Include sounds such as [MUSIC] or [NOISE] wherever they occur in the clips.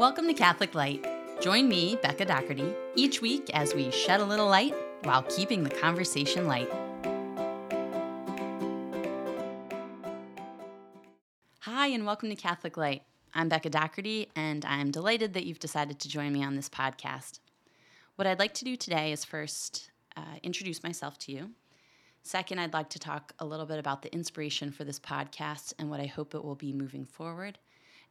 Welcome to Catholic Light. Join me, Becca Doherty, each week as we shed a little light while keeping the conversation light. Hi, and welcome to Catholic Light. I'm Becca Doherty, and I'm delighted that you've decided to join me on this podcast. What I'd like to do today is first uh, introduce myself to you. Second, I'd like to talk a little bit about the inspiration for this podcast and what I hope it will be moving forward.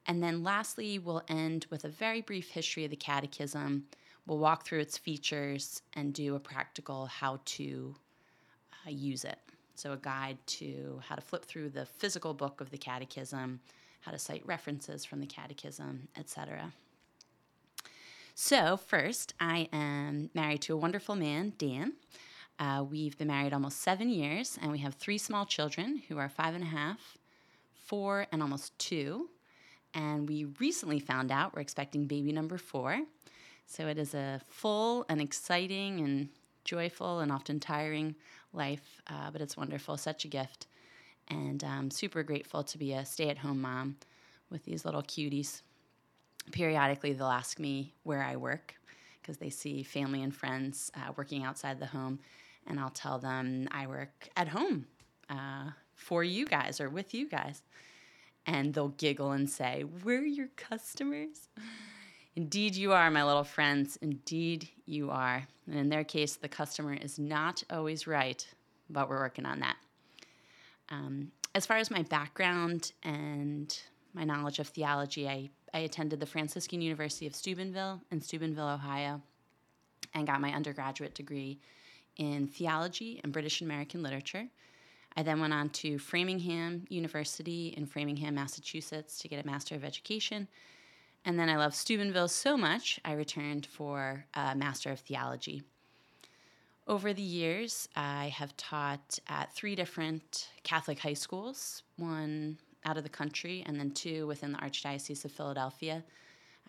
And then lastly, we'll end with a very brief history of the Catechism. We'll walk through its features and do a practical how to uh, use it. So, a guide to how to flip through the physical book of the Catechism, how to cite references from the Catechism, etc. So, first, I am married to a wonderful man, Dan. Uh, we've been married almost seven years, and we have three small children who are five and a half, four, and almost two. And we recently found out we're expecting baby number four. So it is a full and exciting and joyful and often tiring life, uh, but it's wonderful, such a gift. And I'm super grateful to be a stay at home mom with these little cuties. Periodically, they'll ask me where I work because they see family and friends uh, working outside the home, and I'll tell them I work at home uh, for you guys or with you guys and they'll giggle and say, We're your customers. Indeed, you are, my little friends. Indeed, you are. And in their case, the customer is not always right, but we're working on that. Um, as far as my background and my knowledge of theology, I, I attended the Franciscan University of Steubenville in Steubenville, Ohio, and got my undergraduate degree in theology and British American literature I then went on to Framingham University in Framingham, Massachusetts to get a Master of Education. And then I loved Steubenville so much, I returned for a Master of Theology. Over the years, I have taught at three different Catholic high schools, one out of the country, and then two within the Archdiocese of Philadelphia.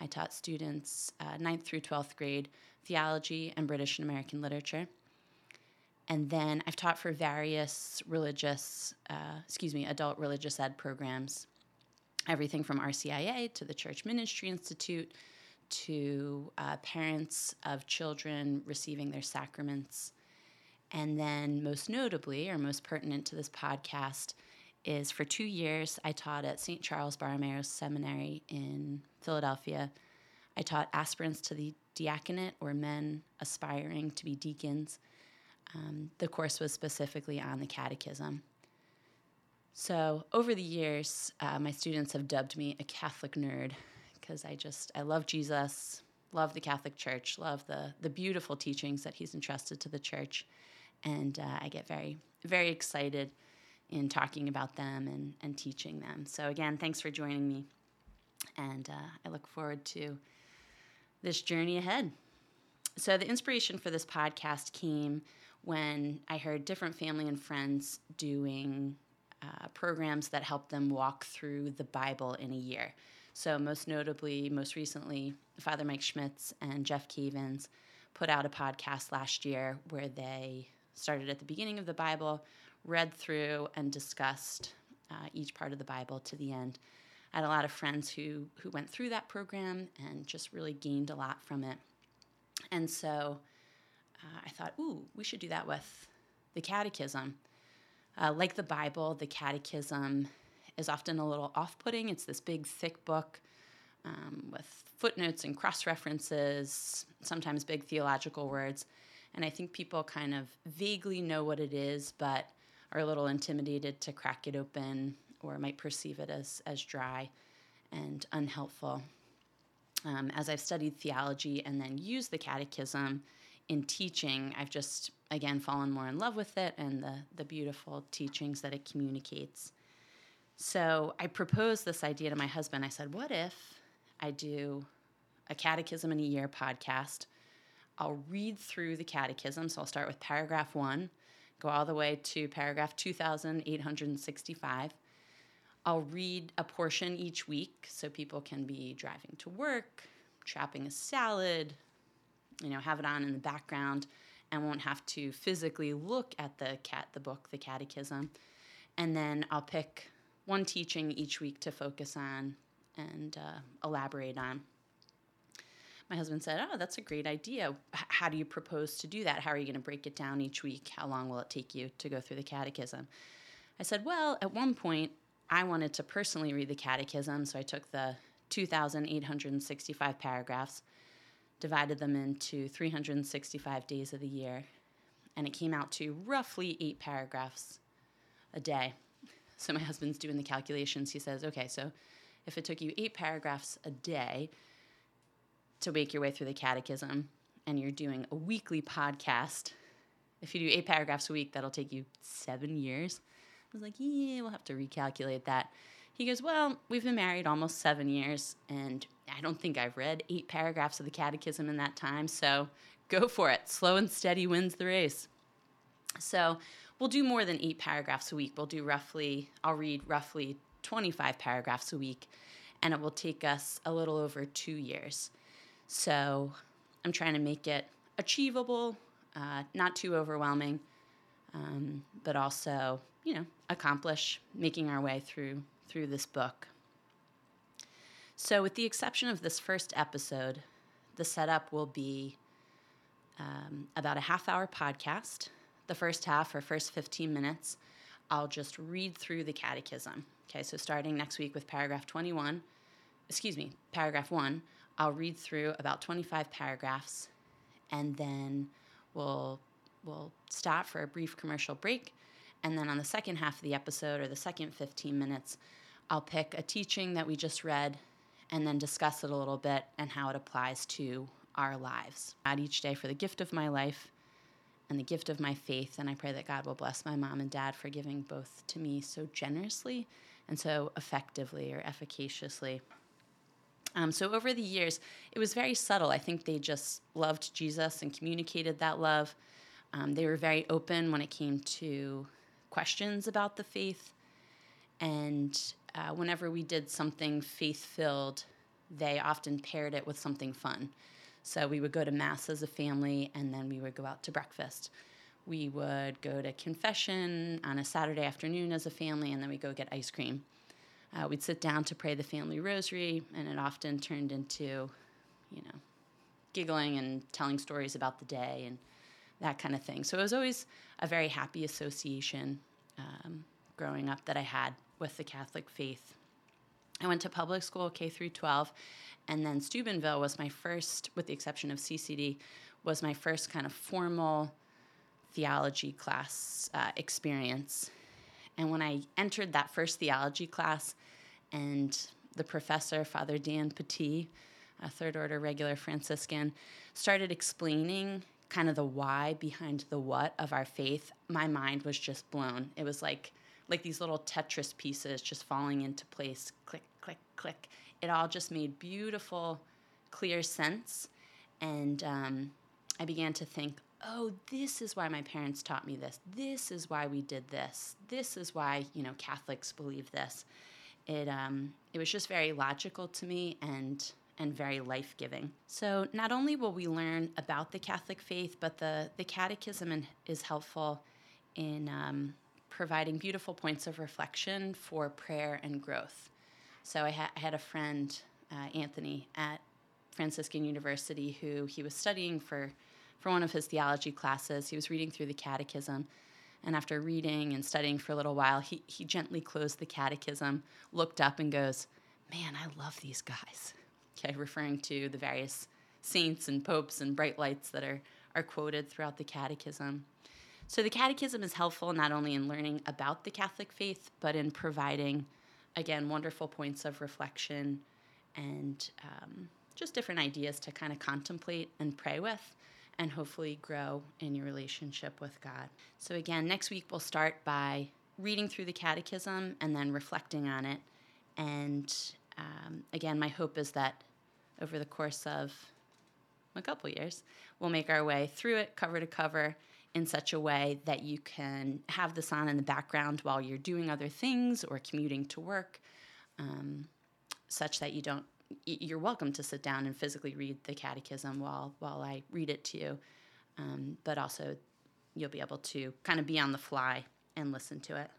I taught students uh, 9th through 12th grade theology and British and American literature. And then I've taught for various religious, uh, excuse me, adult religious ed programs, everything from RCIA to the Church Ministry Institute to uh, parents of children receiving their sacraments. And then, most notably, or most pertinent to this podcast, is for two years I taught at St. Charles Borromeo Seminary in Philadelphia. I taught aspirants to the diaconate or men aspiring to be deacons um, the course was specifically on the catechism. So over the years, uh, my students have dubbed me a Catholic nerd because I just I love Jesus, love the Catholic Church, love the the beautiful teachings that He's entrusted to the Church, and uh, I get very very excited in talking about them and and teaching them. So again, thanks for joining me, and uh, I look forward to this journey ahead. So the inspiration for this podcast came when I heard different family and friends doing uh, programs that help them walk through the Bible in a year. So, most notably, most recently, Father Mike Schmitz and Jeff Cavins put out a podcast last year where they started at the beginning of the Bible, read through, and discussed uh, each part of the Bible to the end. I had a lot of friends who who went through that program and just really gained a lot from it. And so uh, I thought, ooh, we should do that with the catechism. Uh, like the Bible, the catechism is often a little off putting. It's this big, thick book um, with footnotes and cross references, sometimes big theological words. And I think people kind of vaguely know what it is, but are a little intimidated to crack it open or might perceive it as, as dry and unhelpful. Um, as I've studied theology and then used the catechism, in teaching, I've just again fallen more in love with it and the the beautiful teachings that it communicates. So I proposed this idea to my husband. I said, "What if I do a catechism in a year podcast? I'll read through the catechism. So I'll start with paragraph 1, go all the way to paragraph 2865. I'll read a portion each week so people can be driving to work, chopping a salad, you know, have it on in the background and won't have to physically look at the cat the book, the catechism. And then I'll pick one teaching each week to focus on and uh, elaborate on. my husband said, Oh, that's a great idea. H- how do you propose to do that? How are you going to break it down each week? How long will it take you to go through the catechism? I said, Well, at one point, I wanted to personally read the catechism, so I took the 2,865 paragraphs, divided them into 365 days of the year, and it came out to roughly eight paragraphs a day. So my husband's doing the calculations. He says, Okay, so if it took you eight paragraphs a day, to make your way through the catechism and you're doing a weekly podcast, if you do eight paragraphs a week, that'll take you seven years. I was like, yeah, we'll have to recalculate that. He goes, well, we've been married almost seven years, and I don't think I've read eight paragraphs of the catechism in that time, so go for it. Slow and steady wins the race. So we'll do more than eight paragraphs a week. We'll do roughly, I'll read roughly 25 paragraphs a week, and it will take us a little over two years. So I'm trying to make it achievable, uh, not too overwhelming, um, but also, you know, accomplish making our way through through this book. So, with the exception of this first episode, the setup will be um, about a half hour podcast. The first half or first 15 minutes, I'll just read through the catechism. Okay, so starting next week with paragraph 21, excuse me, paragraph one, I'll read through about 25 paragraphs and then we'll we'll stop for a brief commercial break and then on the second half of the episode or the second 15 minutes I'll pick a teaching that we just read and then discuss it a little bit and how it applies to our lives. God each day for the gift of my life and the gift of my faith and I pray that God will bless my mom and dad for giving both to me so generously and so effectively or efficaciously. Um, so over the years, it was very subtle. I think they just loved Jesus and communicated that love. Um, they were very open when it came to questions about the faith. And uh, whenever we did something faith filled, they often paired it with something fun. So we would go to Mass as a family, and then we would go out to breakfast. We would go to confession on a Saturday afternoon as a family, and then we go get ice cream. Uh, we'd sit down to pray the family rosary, and it often turned into, you know, giggling and telling stories about the day and that kind of thing. So it was always a very happy association um, growing up that I had with the Catholic faith. I went to public school K through 12, and then Steubenville was my first, with the exception of CCD, was my first kind of formal theology class uh, experience. And when I entered that first theology class, and the professor, Father Dan Pattee, a third order regular Franciscan, started explaining kind of the why behind the what of our faith, my mind was just blown. It was like like these little Tetris pieces just falling into place, click, click, click. It all just made beautiful, clear sense. And um, I began to think, oh, this is why my parents taught me this. This is why we did this. This is why, you know, Catholics believe this. It, um, it was just very logical to me and, and very life giving. So, not only will we learn about the Catholic faith, but the, the Catechism is helpful in um, providing beautiful points of reflection for prayer and growth. So, I, ha- I had a friend, uh, Anthony, at Franciscan University who he was studying for for one of his theology classes. He was reading through the catechism. And after reading and studying for a little while, he, he gently closed the catechism, looked up, and goes, Man, I love these guys. Okay, referring to the various saints and popes and bright lights that are, are quoted throughout the catechism. So the catechism is helpful not only in learning about the Catholic faith, but in providing, again, wonderful points of reflection and um, just different ideas to kind of contemplate and pray with and hopefully grow in your relationship with God. So, again, next week we'll start by reading through the catechism and then reflecting on it. And um, again, my hope is that over the course of a couple years, we'll make our way through it cover to cover in such a way that you can have this on in the background while you're doing other things or commuting to work, um, such that you don't you're welcome to sit down and physically read the catechism while while I read it to you, um, but also you'll be able to kind of be on the fly and listen to it.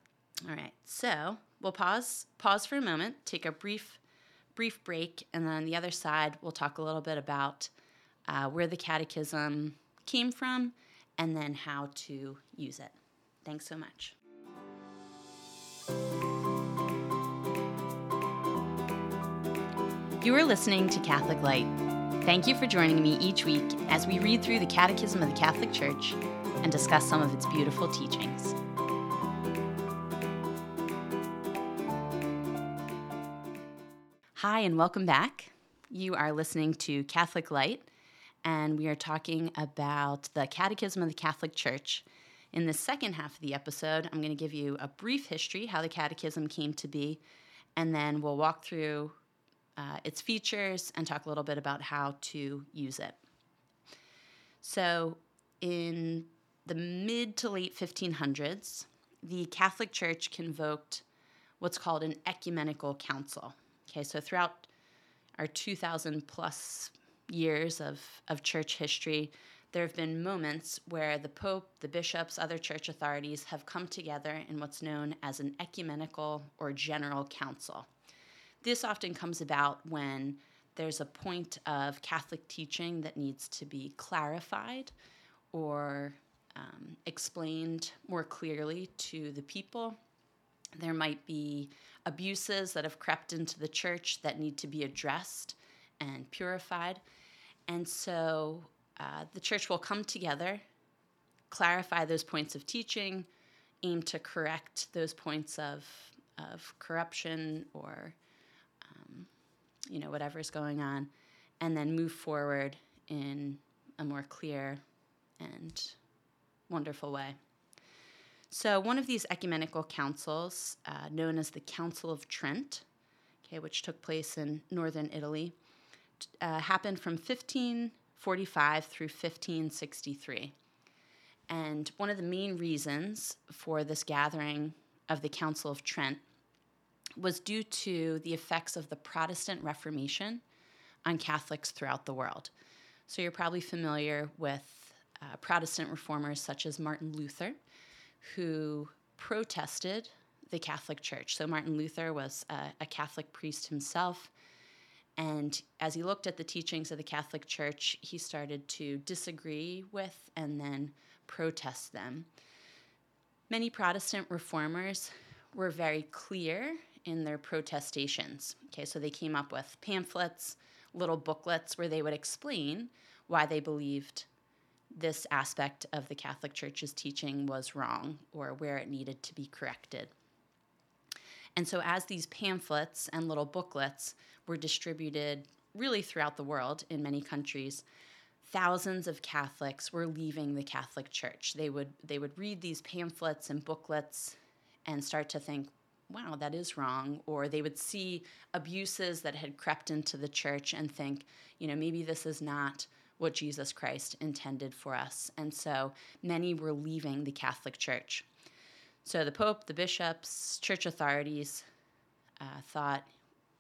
All right, so we'll pause pause for a moment, take a brief brief break, and then on the other side we'll talk a little bit about uh, where the catechism came from, and then how to use it. Thanks so much. You are listening to Catholic Light. Thank you for joining me each week as we read through the Catechism of the Catholic Church and discuss some of its beautiful teachings. Hi, and welcome back. You are listening to Catholic Light, and we are talking about the Catechism of the Catholic Church. In the second half of the episode, I'm going to give you a brief history, how the Catechism came to be, and then we'll walk through uh, its features and talk a little bit about how to use it. So, in the mid to late 1500s, the Catholic Church convoked what's called an ecumenical council. Okay, so throughout our 2,000 plus years of, of church history, there have been moments where the Pope, the bishops, other church authorities have come together in what's known as an ecumenical or general council. This often comes about when there's a point of Catholic teaching that needs to be clarified or um, explained more clearly to the people. There might be abuses that have crept into the church that need to be addressed and purified. And so uh, the church will come together, clarify those points of teaching, aim to correct those points of, of corruption or you know, whatever's going on, and then move forward in a more clear and wonderful way. So, one of these ecumenical councils, uh, known as the Council of Trent, okay, which took place in northern Italy, uh, happened from 1545 through 1563. And one of the main reasons for this gathering of the Council of Trent was due to the effects of the Protestant Reformation on Catholics throughout the world. So you're probably familiar with uh, Protestant reformers such as Martin Luther, who protested the Catholic Church. So Martin Luther was a, a Catholic priest himself. And as he looked at the teachings of the Catholic Church, he started to disagree with and then protest them. Many Protestant reformers were very clear in their protestations. Okay, so they came up with pamphlets, little booklets where they would explain why they believed this aspect of the Catholic Church's teaching was wrong or where it needed to be corrected. And so, as these pamphlets and little booklets were distributed really throughout the world in many countries, thousands of Catholics were leaving the Catholic Church. They would, they would read these pamphlets and booklets and start to think, wow, that is wrong. Or they would see abuses that had crept into the church and think, you know, maybe this is not what Jesus Christ intended for us. And so many were leaving the Catholic Church. So the Pope, the bishops, church authorities uh, thought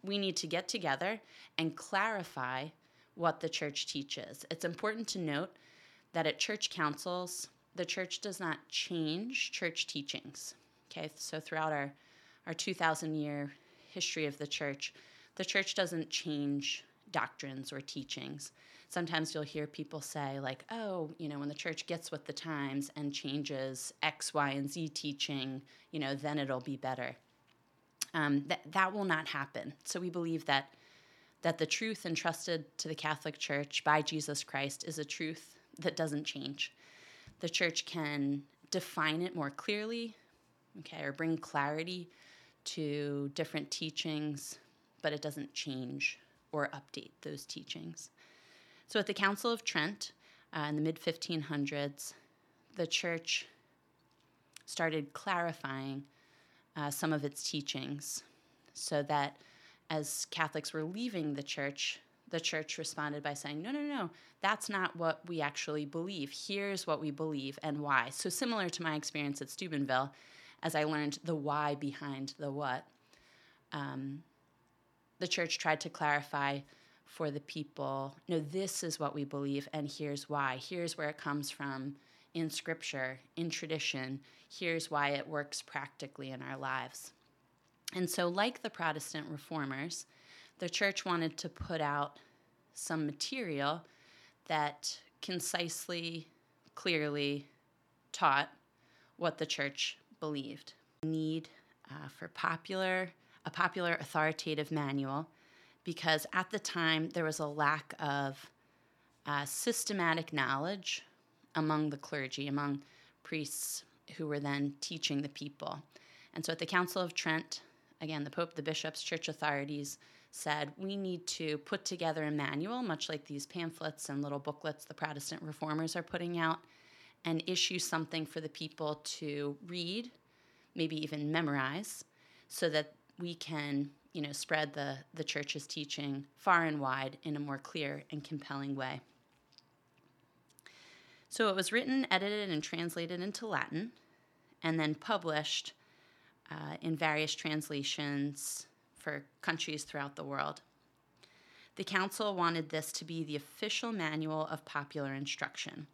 we need to get together and clarify what the church teaches. It's important to note that at church councils, the church does not change church teachings. Okay, so throughout our our 2,000 year history of the church, the church doesn't change doctrines or teachings. Sometimes you'll hear people say, like, oh, you know, when the church gets with the times and changes X, Y, and Z teaching, you know, then it'll be better. Um, that, that will not happen. So we believe that, that the truth entrusted to the Catholic Church by Jesus Christ is a truth that doesn't change. The church can define it more clearly, okay, or bring clarity to different teachings, but it doesn't change or update those teachings. So at the Council of Trent uh, in the mid 1500s, the church started clarifying uh, some of its teachings so that as Catholics were leaving the church, the church responded by saying, No, no, no, that's not what we actually believe. Here's what we believe and why. So, similar to my experience at Steubenville, as I learned the why behind the what. Um, the church tried to clarify for the people no, this is what we believe, and here's why. Here's where it comes from in scripture, in tradition. Here's why it works practically in our lives. And so, like the Protestant reformers, the church wanted to put out some material that concisely, clearly taught what the church believed. Need uh, for popular a popular authoritative manual because at the time there was a lack of uh, systematic knowledge among the clergy, among priests who were then teaching the people. And so at the Council of Trent, again, the Pope, the bishops, church authorities said, we need to put together a manual, much like these pamphlets and little booklets the Protestant reformers are putting out, and issue something for the people to read, maybe even memorize, so that we can you know, spread the, the church's teaching far and wide in a more clear and compelling way. So it was written, edited, and translated into Latin, and then published uh, in various translations for countries throughout the world. The council wanted this to be the official manual of popular instruction.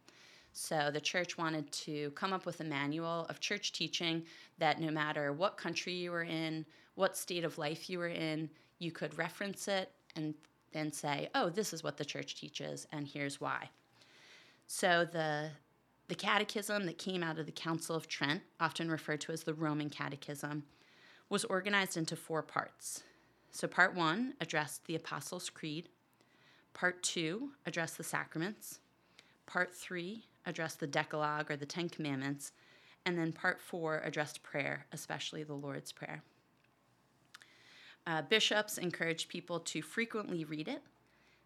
So the church wanted to come up with a manual of church teaching that no matter what country you were in, what state of life you were in, you could reference it and then say, oh, this is what the church teaches, and here's why. So the the catechism that came out of the Council of Trent, often referred to as the Roman Catechism, was organized into four parts. So part 1 addressed the Apostles' Creed, part 2 addressed the sacraments, part 3 addressed the Decalogue or the 10 commandments, and then part 4 addressed prayer, especially the Lord's Prayer. Uh, bishops encouraged people to frequently read it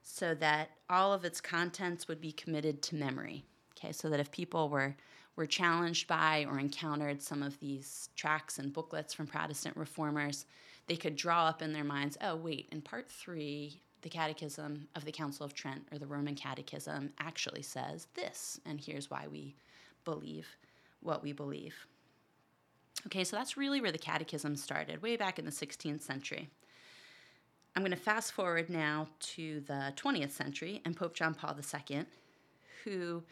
so that all of its contents would be committed to memory. Okay, so that if people were were challenged by or encountered some of these tracts and booklets from Protestant reformers, they could draw up in their minds, oh, wait, in part three, the Catechism of the Council of Trent or the Roman Catechism actually says this, and here's why we believe what we believe. Okay, so that's really where the Catechism started, way back in the 16th century. I'm going to fast forward now to the 20th century and Pope John Paul II, who,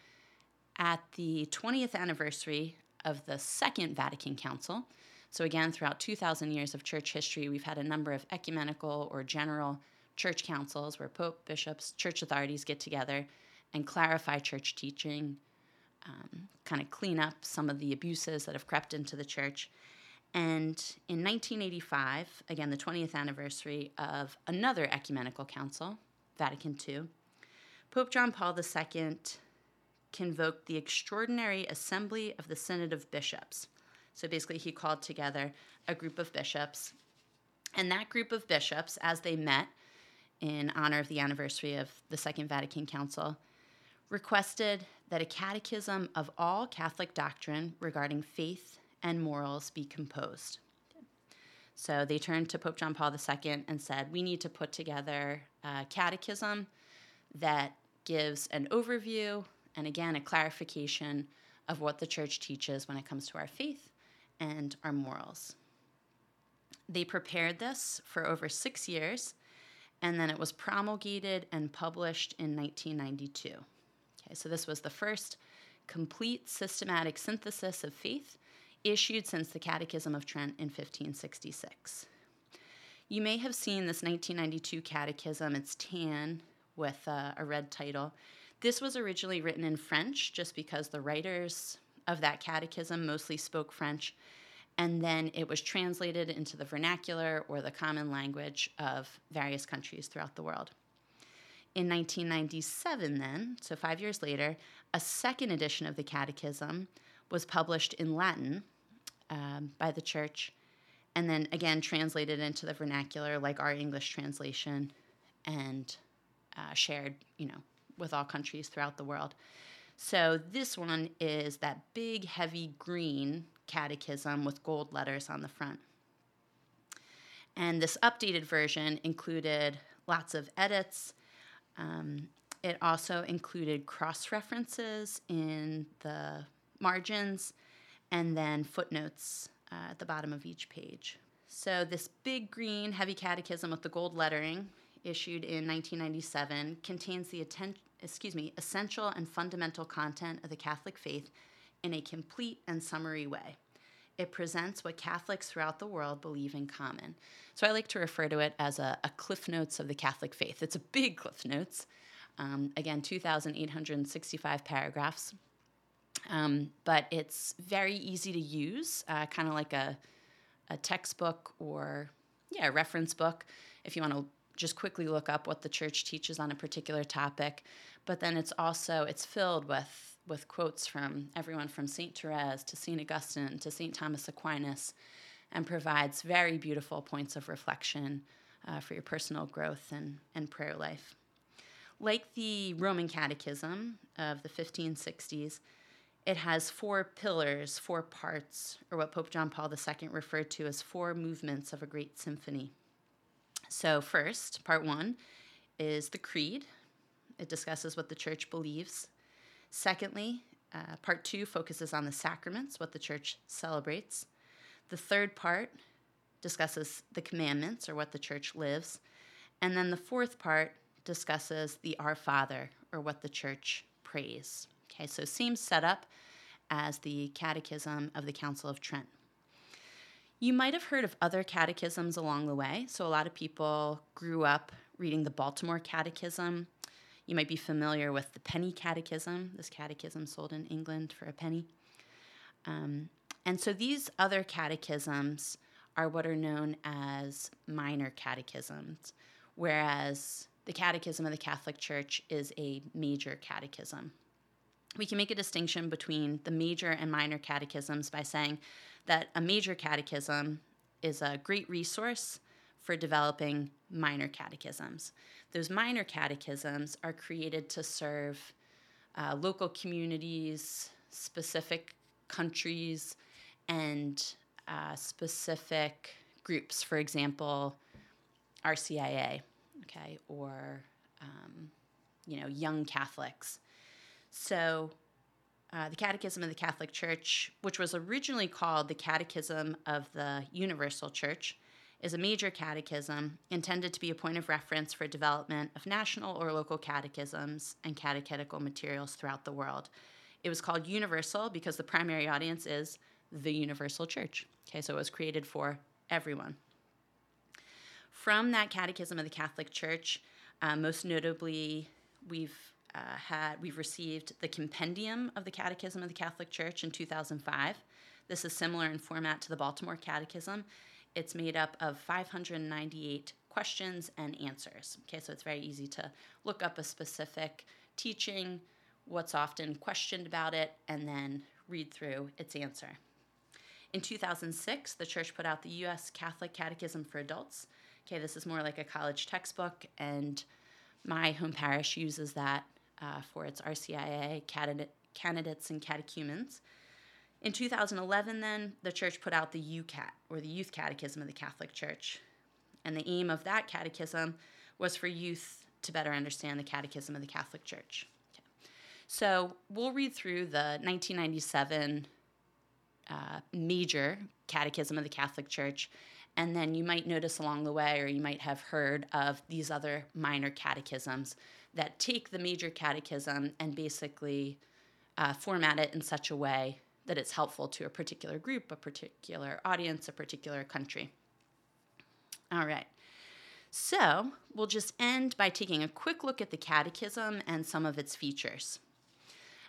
at the 20th anniversary of the Second Vatican Council, so again, throughout 2,000 years of church history, we've had a number of ecumenical or general church councils where Pope, bishops, church authorities get together and clarify church teaching, um, kind of clean up some of the abuses that have crept into the church. And in 1985, again, the 20th anniversary of another ecumenical council, Vatican II, Pope John Paul II convoked the Extraordinary Assembly of the Synod of Bishops. So basically, he called together a group of bishops. And that group of bishops, as they met in honor of the anniversary of the Second Vatican Council, requested that a catechism of all Catholic doctrine regarding faith and morals be composed. So they turned to Pope John Paul II and said, We need to put together a catechism that gives an overview and again a clarification of what the church teaches when it comes to our faith and our morals. They prepared this for over six years, and then it was promulgated and published in 1992. So this was the first complete systematic synthesis of faith issued since the Catechism of Trent in 1566. You may have seen this 1992 catechism. It's tan with uh, a red title. This was originally written in French just because the writers of that catechism mostly spoke French, and then it was translated into the vernacular or the common language of various countries throughout the world. In 1997, then, so five years later, a second edition of the Catechism was published in Latin um, by the church, and then again translated into the vernacular, like our English translation, and uh, shared, you know, with all countries throughout the world. So this one is that big, heavy green catechism with gold letters on the front. And this updated version included lots of edits. Um, it also included cross references in the margins and then footnotes uh, at the bottom of each page. So, this big green heavy catechism with the gold lettering, issued in 1997, contains the atten- excuse me, essential and fundamental content of the Catholic faith in a complete and summary way. It presents what Catholics throughout the world believe in common. So I like to refer to it as a, a Cliff Notes of the Catholic faith. It's a big [LAUGHS] Cliff Notes, Um, again, 2,865 paragraphs. Um, but it's very easy to use, uh, kind of like a, a textbook or, yeah, a reference book if you want to just quickly look up what the church teaches on a particular topic. But then it's also, it's filled with with quotes from everyone from St. Therese to St. Augustine to St. Thomas Aquinas and provides very beautiful points of reflection uh, for your personal growth and, and prayer life. Like the Roman Catechism of the 1560s, it has four pillars, four parts, or what Pope John Paul II referred to as four movements of a great symphony. So, first, part one is the Creed. It discusses what the church believes. Secondly, uh, part two focuses on the sacraments, what the church celebrates. The third part discusses the commandments, or what the church lives. And then the fourth part discusses the Our Father, or what the church prays. Okay, so same setup as the Catechism of the Council of Trent. You might have heard of other catechisms along the way. So, a lot of people grew up reading the Baltimore Catechism. You might be familiar with the Penny Catechism, this catechism sold in England for a penny. Um, and so, these other catechisms are what are known as minor catechisms, whereas the Catechism of the Catholic Church is a major catechism. We can make a distinction between the major and minor catechisms by saying that a major catechism is a great resource for developing minor catechisms. Those minor catechisms are created to serve uh, local communities, specific countries, and uh, specific groups. For example, RCIA, okay, or um, you know, young Catholics. So uh, the Catechism of the Catholic Church, which was originally called the Catechism of the Universal Church, is a major catechism intended to be a point of reference for development of national or local catechisms and catechetical materials throughout the world. It was called Universal because the primary audience is the Universal Church. Okay, so it was created for everyone. From that Catechism of the Catholic Church, uh, most notably, we've uh, had we've received the compendium of the Catechism of the Catholic Church in 2005. This is similar in format to the Baltimore Catechism. It's made up of 598 questions and answers. Okay, so it's very easy to look up a specific teaching, what's often questioned about it, and then read through its answer. In 2006, the church put out the U.S. Catholic Catechism for Adults. Okay, this is more like a college textbook, and my home parish uses that uh, for its RCIA candidate, candidates and catechumens. In 2011, then, the church put out the YOUCAT, or the Youth Catechism of the Catholic Church. And the aim of that catechism was for youth to better understand the Catechism of the Catholic Church. Okay. So we'll read through the 1997 uh, major Catechism of the Catholic Church, and then you might notice along the way, or you might have heard of these other minor catechisms that take the major catechism and basically uh, format it in such a way that it's helpful to a particular group, a particular audience, a particular country. All right. So we'll just end by taking a quick look at the catechism and some of its features.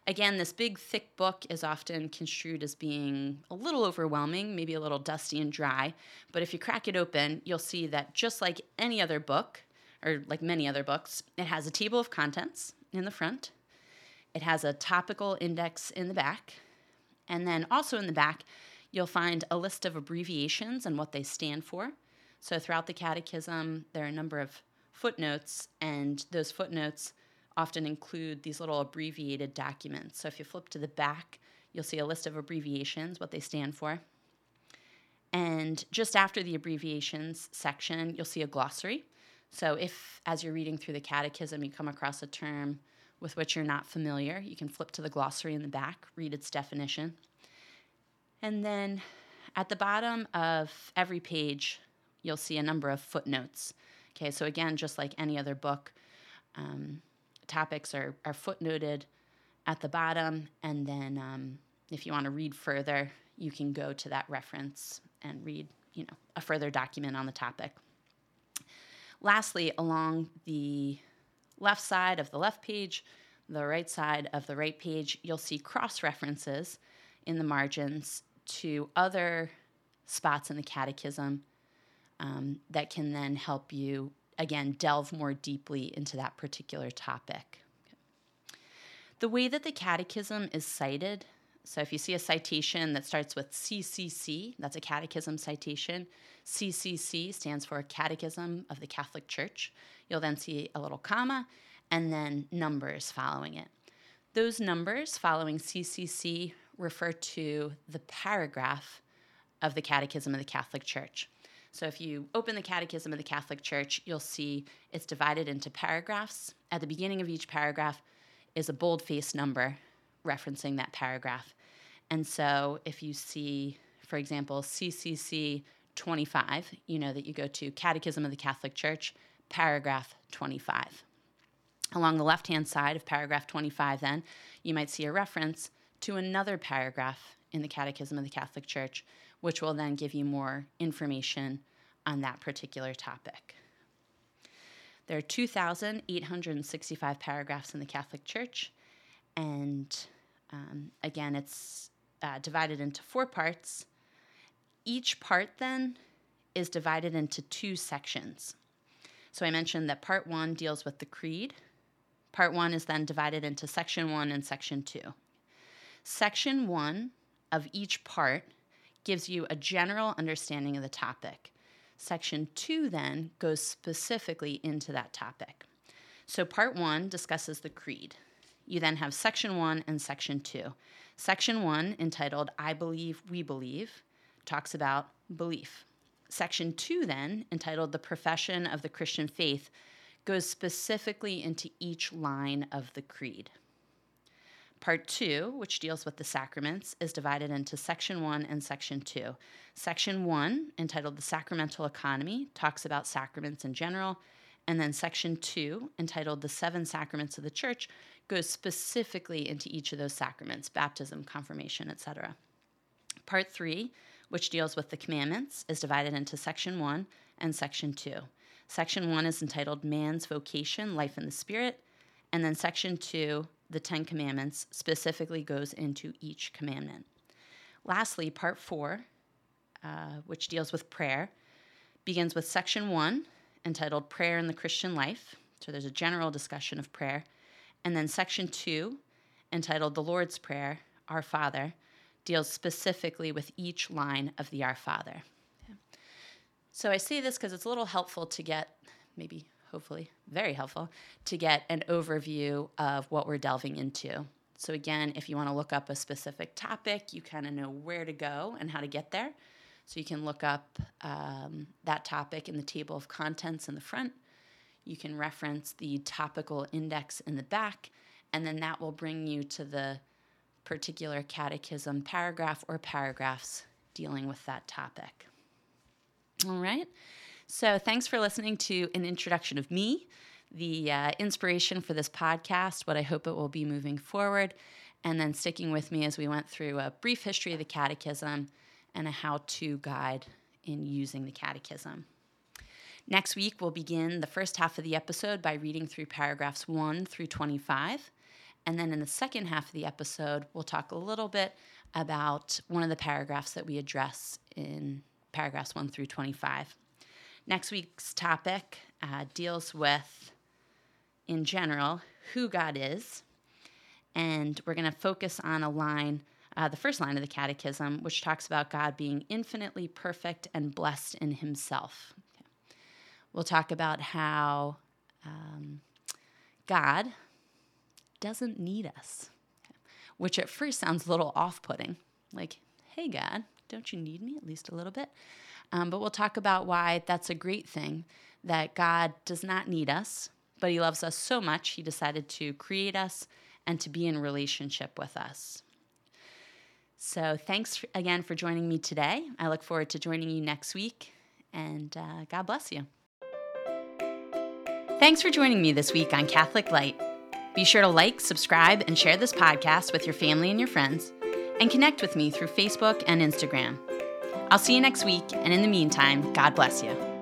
Again, this big, thick book is often construed as being a little overwhelming, maybe a little dusty and dry. But if you crack it open, you'll see that just like any other book, or like many other books, it has a table of contents in the front, it has a topical index in the back, and then also in the back, you'll find a list of abbreviations and what they stand for. So throughout the catechism, there are a number of footnotes, and those footnotes often include these little abbreviated documents. So if you flip to the back, you'll see a list of abbreviations, what they stand for. And just after the abbreviations section, you'll see a glossary. So if, as you're reading through the catechism, you come across a term with which you're not familiar, you can flip to the glossary in the back, read its definition. And then at the bottom of every page, you'll see a number of footnotes. Okay, so again, just like any other book, um, topics are, are footnoted at the bottom, and then um, if you want to read further, you can go to that reference and read, you know, a further document on the topic. Lastly, along the left side of the left page, the right side of the right page, you'll see cross references in the margins to other spots in the catechism um, that can then help you, again, delve more deeply into that particular topic. The way that the catechism is cited, so if you see a citation that starts with CCC, that's a catechism citation. CCC stands for Catechism of the Catholic Church. You'll then see a little comma and then numbers following it. Those numbers following CCC refer to the paragraph of the Catechism of the Catholic Church. So if you open the Catechism of the Catholic Church, you'll see it's divided into paragraphs. At the beginning of each paragraph is a bold-faced number referencing that paragraph. And so if you see, for example, CCC 25, you know that you go to Catechism of the Catholic Church, paragraph 25. Along the left hand side of paragraph 25, then, you might see a reference to another paragraph in the Catechism of the Catholic Church, which will then give you more information on that particular topic. There are 2,865 paragraphs in the Catholic Church, and um, again, it's uh, divided into four parts. Each part then is divided into two sections. So I mentioned that part one deals with the creed. Part one is then divided into section one and section two. Section one of each part gives you a general understanding of the topic. Section two then goes specifically into that topic. So part one discusses the creed. You then have section one and section two. Section one, entitled I Believe, We Believe, talks about belief. Section two, then, entitled The Profession of the Christian Faith, goes specifically into each line of the creed. Part two, which deals with the sacraments, is divided into section one and section two. Section one, entitled The Sacramental Economy, talks about sacraments in general. And then section two, entitled The Seven Sacraments of the Church, goes specifically into each of those sacraments baptism, confirmation, etc. Part three, which deals with the commandments, is divided into section one and section two. Section one is entitled Man's Vocation, Life in the Spirit. And then section two, the Ten Commandments, specifically goes into each commandment. Lastly, part four, uh, which deals with prayer, begins with section one, entitled Prayer in the Christian Life. So there's a general discussion of prayer. And then section two, entitled The Lord's Prayer, Our Father, deals specifically with each line of the Our Father. So I say this because it's a little helpful to get, maybe, hopefully, very helpful, to get an overview of what we're delving into. So, again, if you want to look up a specific topic, you kind of know where to go and how to get there. So, you can look up um, that topic in the table of contents in the front. You can reference the topical index in the back, and then that will bring you to the particular catechism paragraph or paragraphs dealing with that topic. All right. So, thanks for listening to an introduction of me, the uh, inspiration for this podcast, what I hope it will be moving forward, and then sticking with me as we went through a brief history of the Catechism and a how to guide in using the Catechism. Next week, we'll begin the first half of the episode by reading through paragraphs 1 through 25. And then in the second half of the episode, we'll talk a little bit about one of the paragraphs that we address in paragraphs 1 through 25. Next week's topic uh, deals with, in general, who God is. And we're going to focus on a line, uh, the first line of the Catechism, which talks about God being infinitely perfect and blessed in Himself. Okay. We'll talk about how um, God doesn't need us, which at first sounds a little off putting. Like, hey, God, don't you need me at least a little bit? Um, but we'll talk about why that's a great thing that God does not need us, but He loves us so much, He decided to create us and to be in relationship with us. So, thanks again for joining me today. I look forward to joining you next week, and uh, God bless you. Thanks for joining me this week on Catholic Light. Be sure to like, subscribe, and share this podcast with your family and your friends, and connect with me through Facebook and Instagram. I'll see you next week, and in the meantime, God bless you.